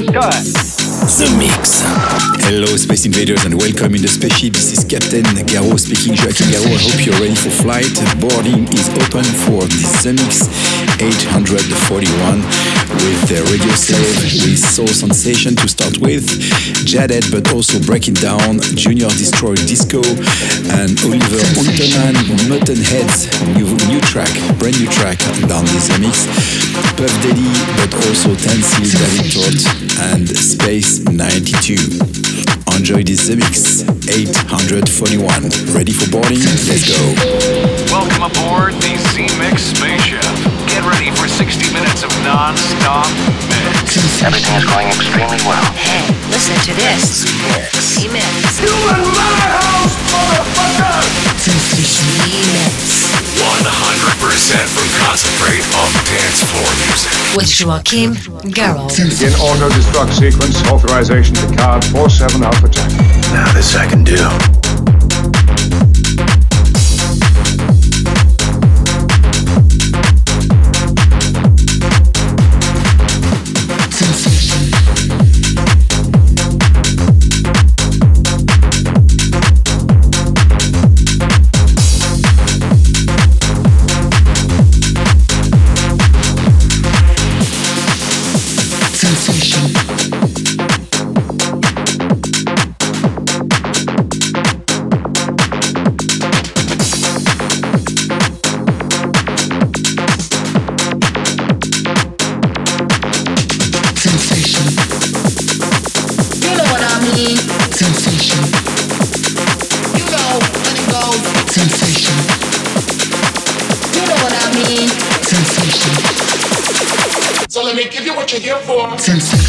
The sky. The Mix. Hello, Space Invaders, and welcome in the spaceship. This is Captain Garraud speaking. Joachim Garraud. I hope you're ready for flight. Boarding is open for the Zemixx 841 with the Radio Slave with Soul Sensation to start with, Jaded, but also Breaking Down, Junior Destroy Disco, and Oliver Unterman, Mutton Heads, new, new track, brand new track down this mix, Puff Daddy, but also Tansy, David Tort, and Space 92. Enjoy this Zemixx 841. Ready for boarding? Let's go. Welcome aboard the Z-Mix spaceship. Get ready for 60 minutes of non-stop mix. Everything is going extremely well. Hey, listen to this. Eminence. You and love the Mix. The Mix. 100% from concentrate on dance floor music. With Joachim Garraud. Begin auto-destruct sequence. Authorization to card 47 Alpha Tank. Now this I can do. What you're here for.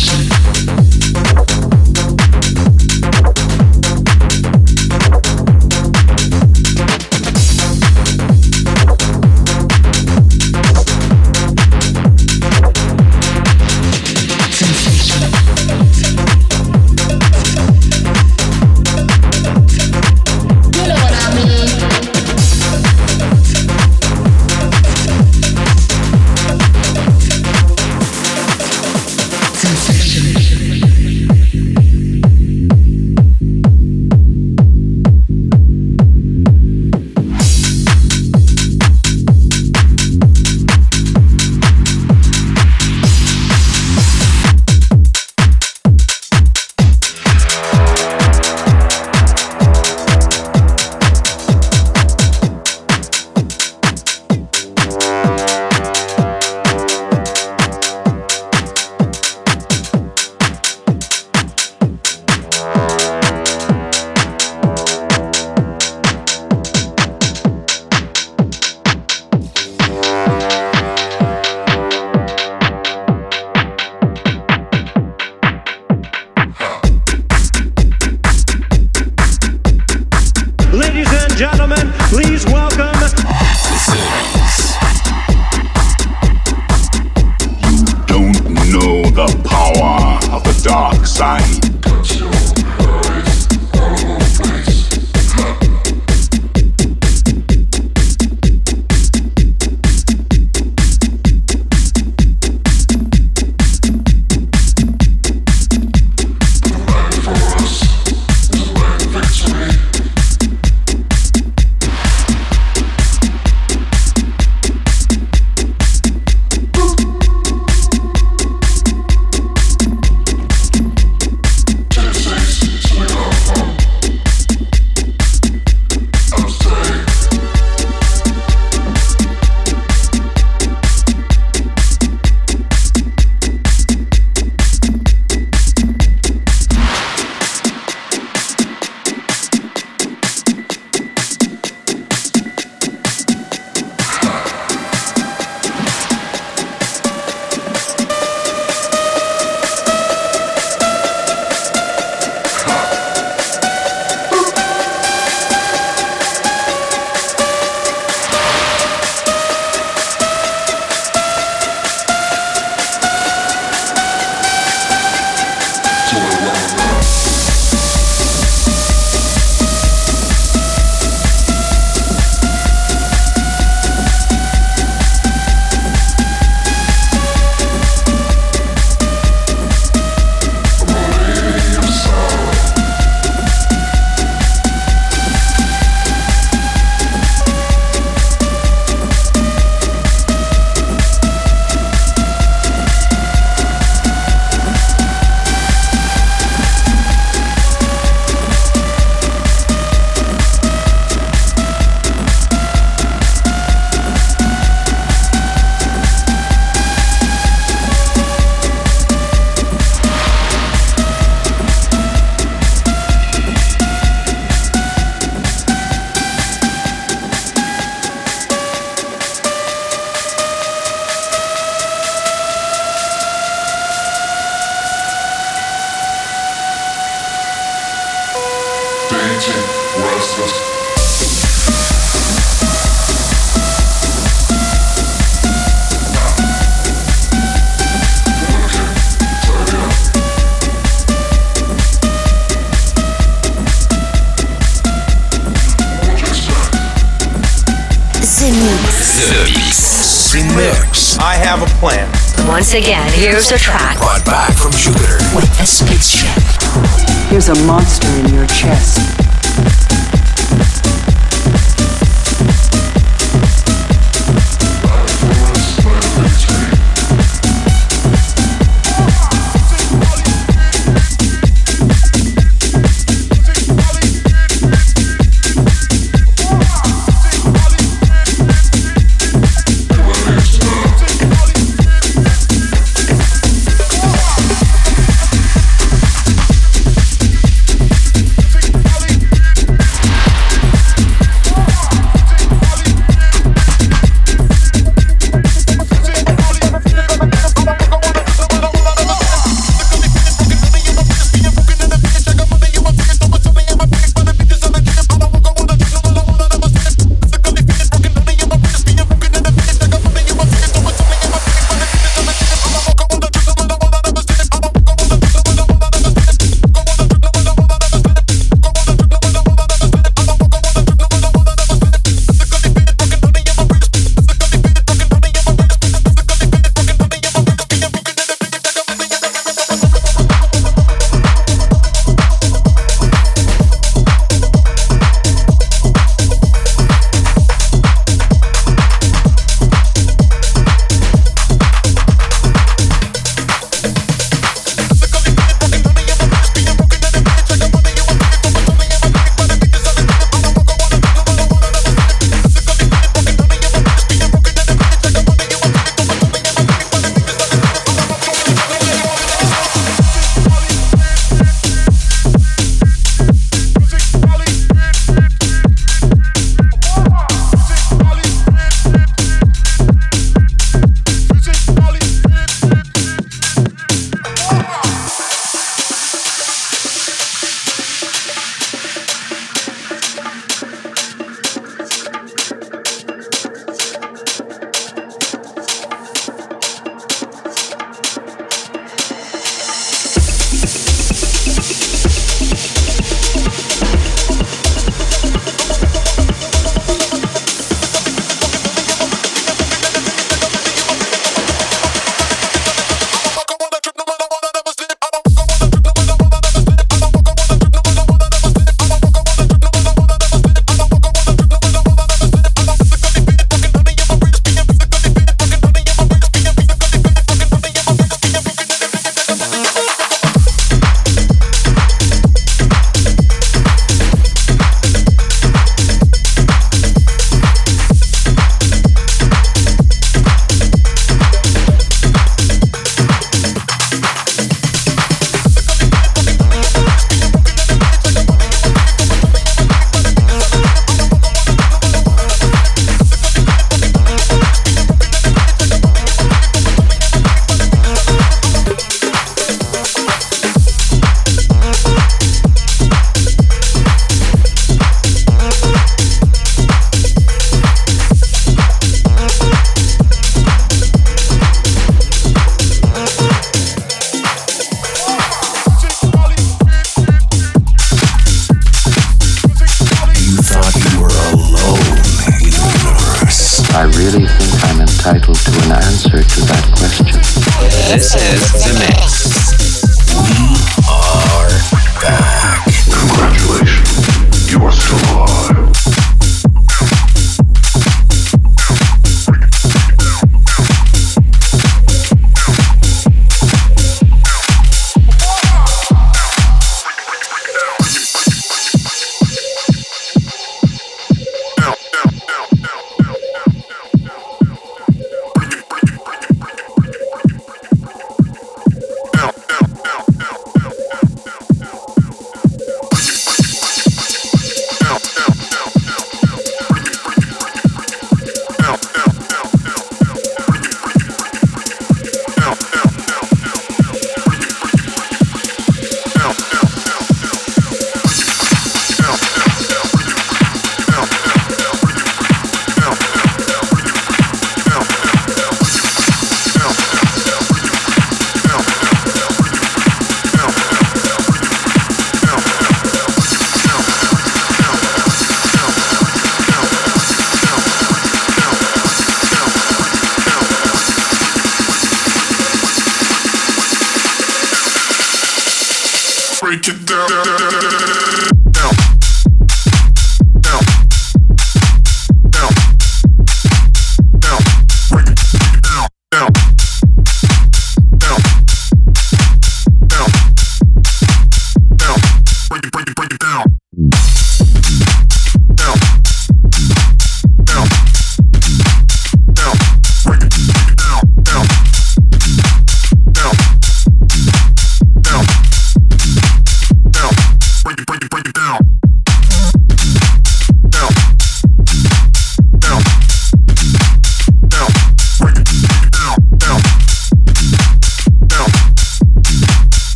Here's a track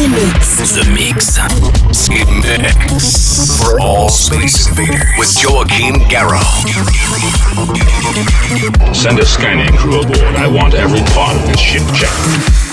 The Mix. The Mix. The Mix. For all Space Invaders. With Joachim Garraud. Send a scanning crew aboard. I want every part of this ship checked.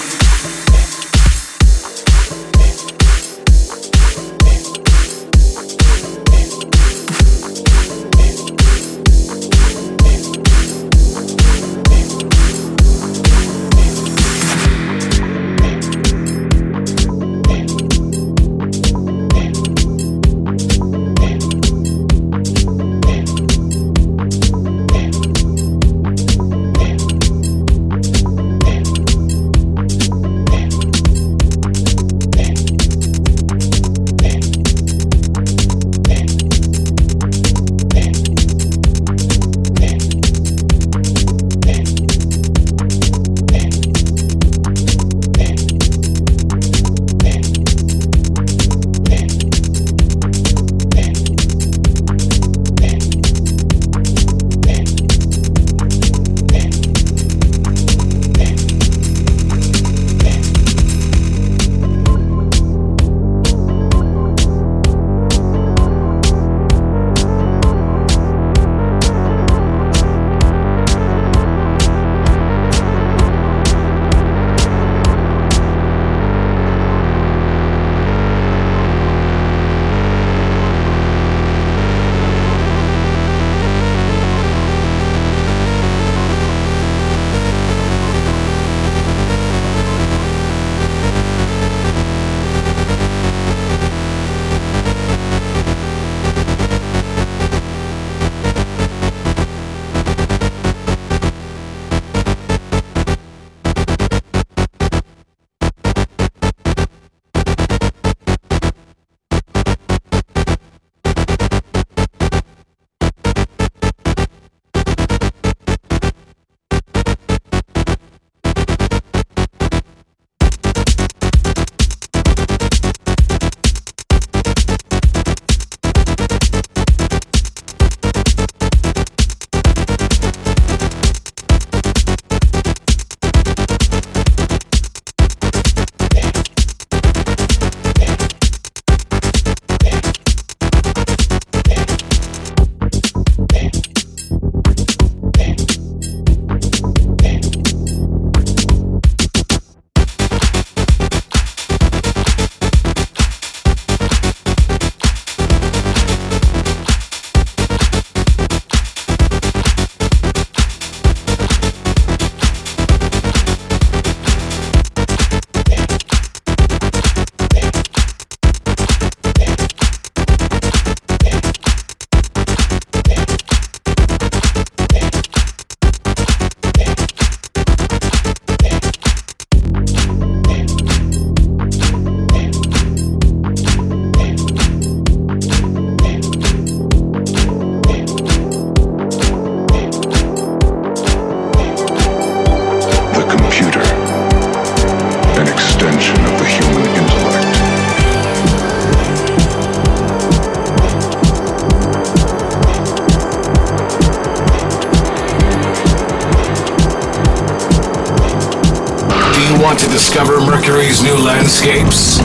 Landscapes?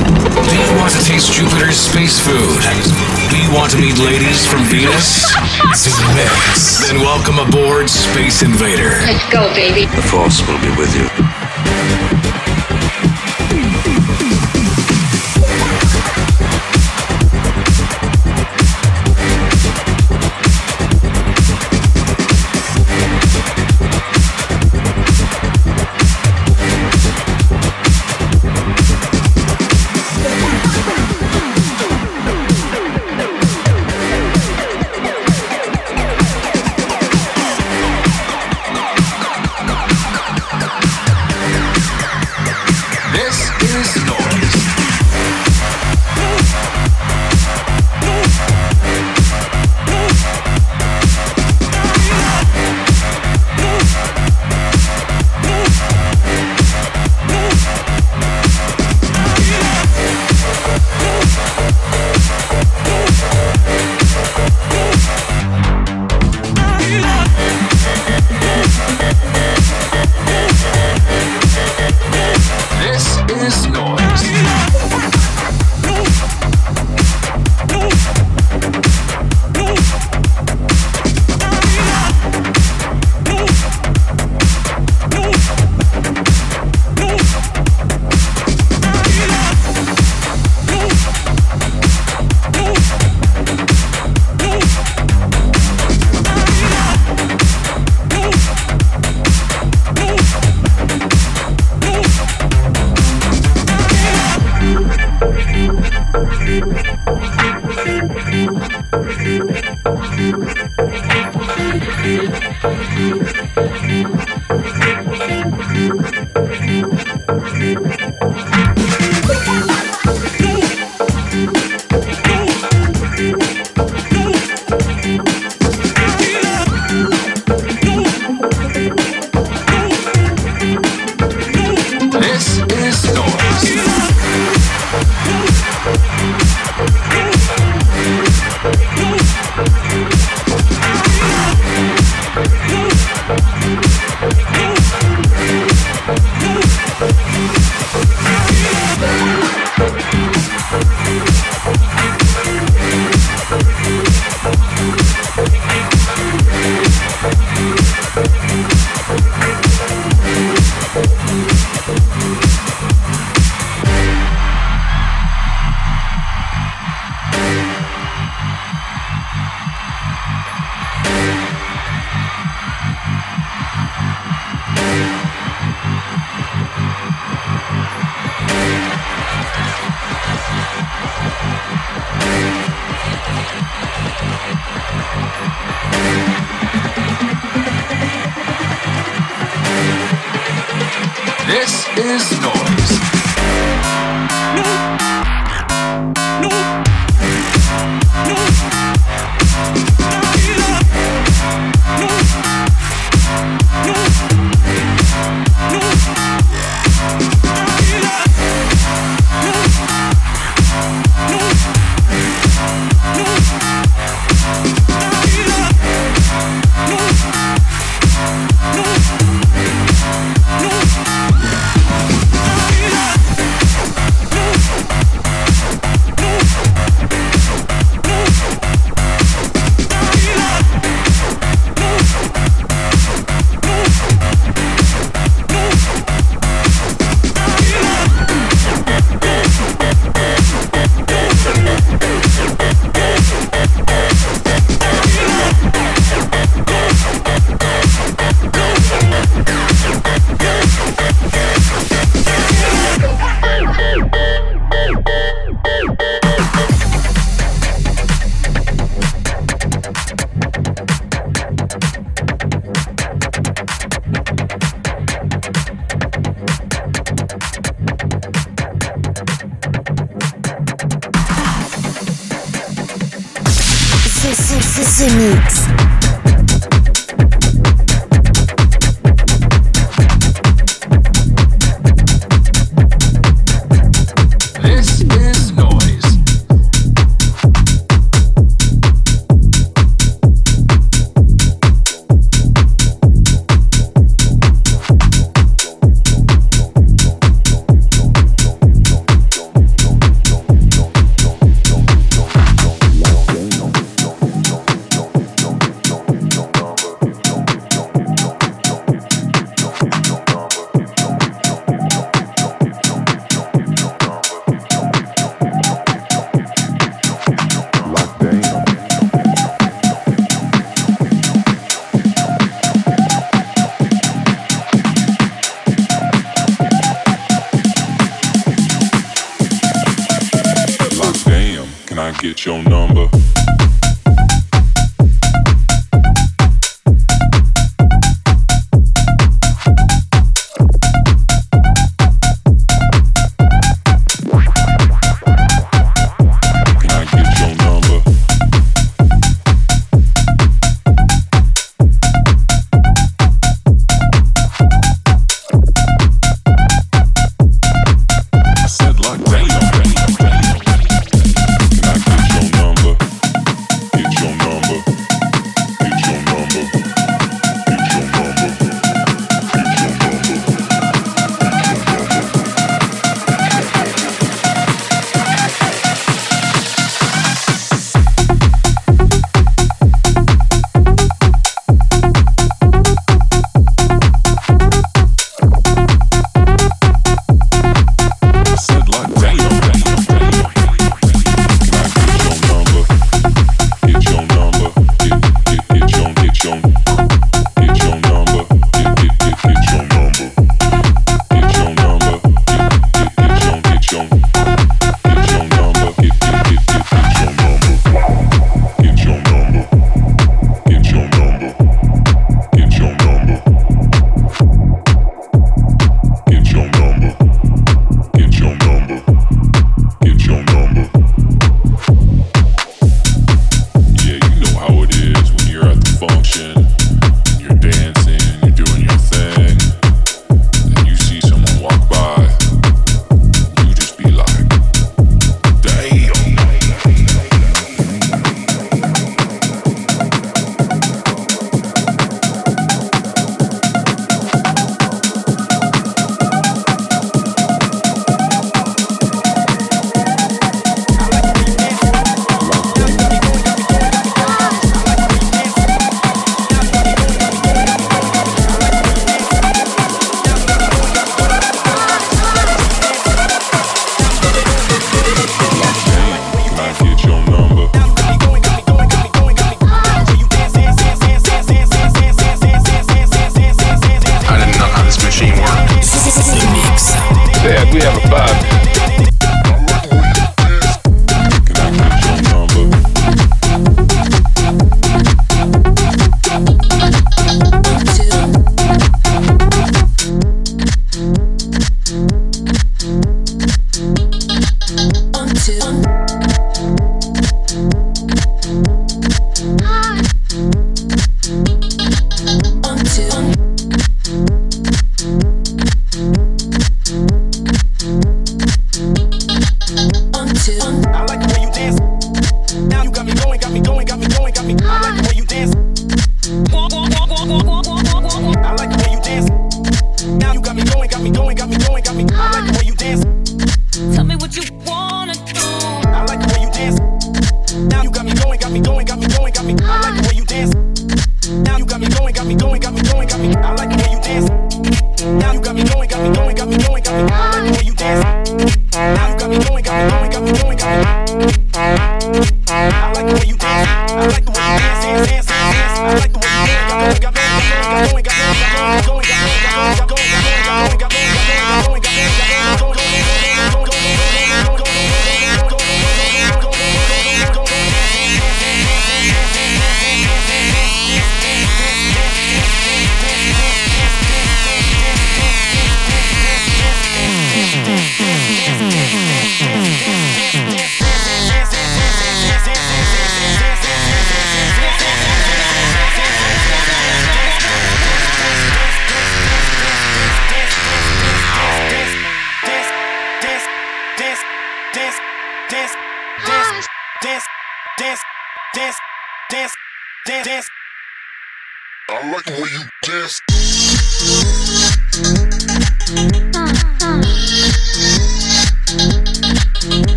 Do you want to taste Jupiter's space food? Do you want to meet ladies from Venus? Mix. Then welcome aboard Space Invader. Let's go, baby. The Force will be with you.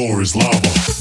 Floor is lava.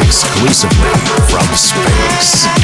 Exclusively from space.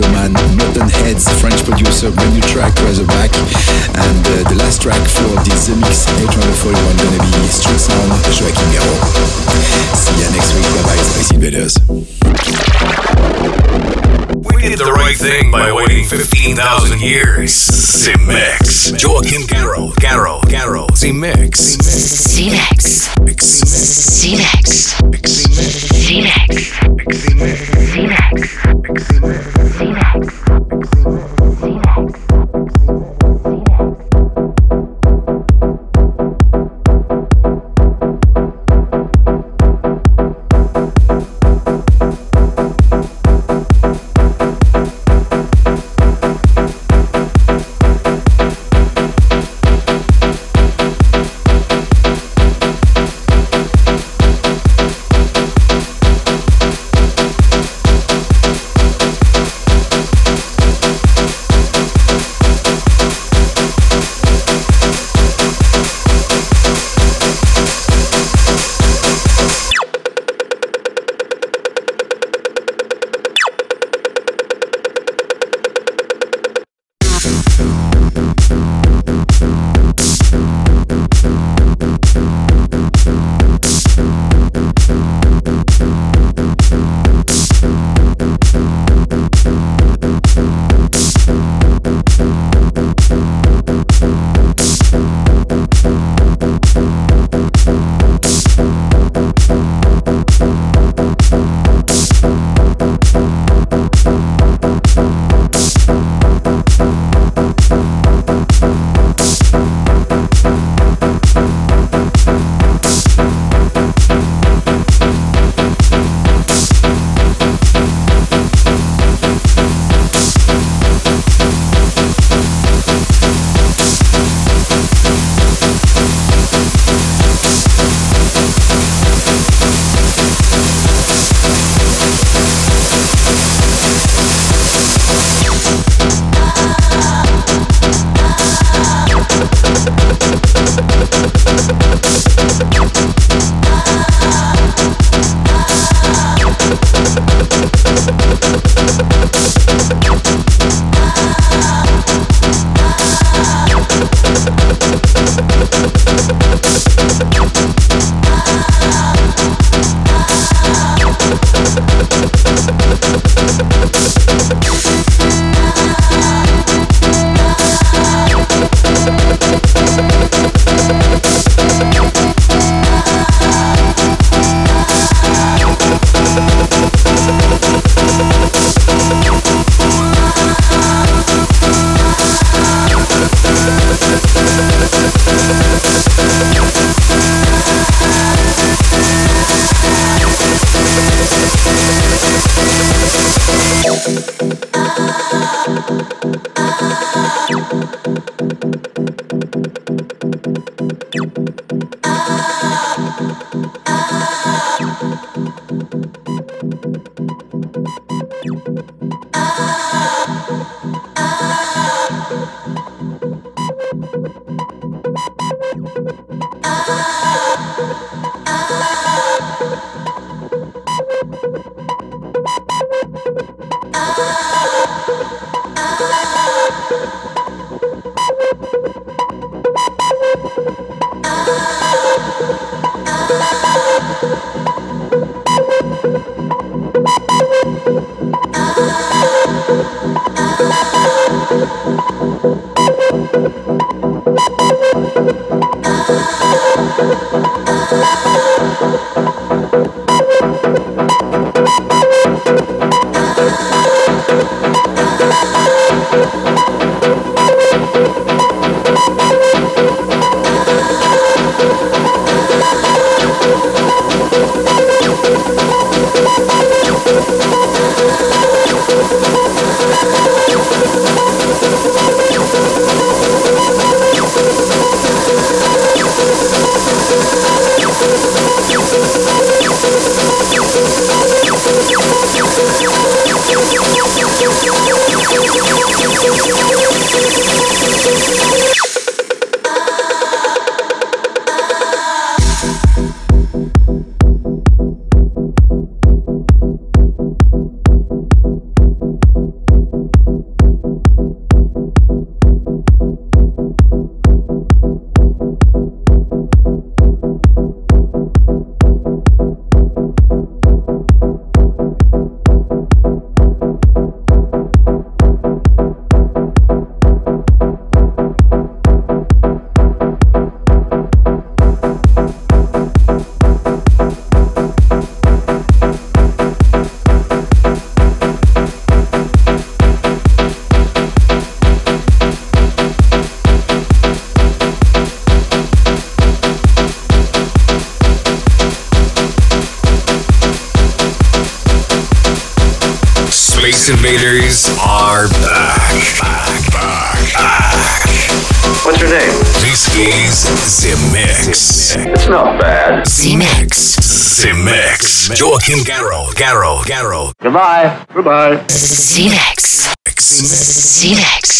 Oliver Unterman, Muttonheads, French producer, brand new track Razorback, and uh, the last track for this mix 841 gonna be Street Sound, Joachim Garraud. See ya next week. Bye bye, Space Invaders. We did the right thing by waiting 15,000 years. Zemixx. Joachim Garraud, Garraud, Garraud. Zemixx. Zemixx. Zemixx. Zemixx. Mix. Joachim Garraud, Garraud, Garraud. Goodbye. Goodbye. Zemixx. Zemixx.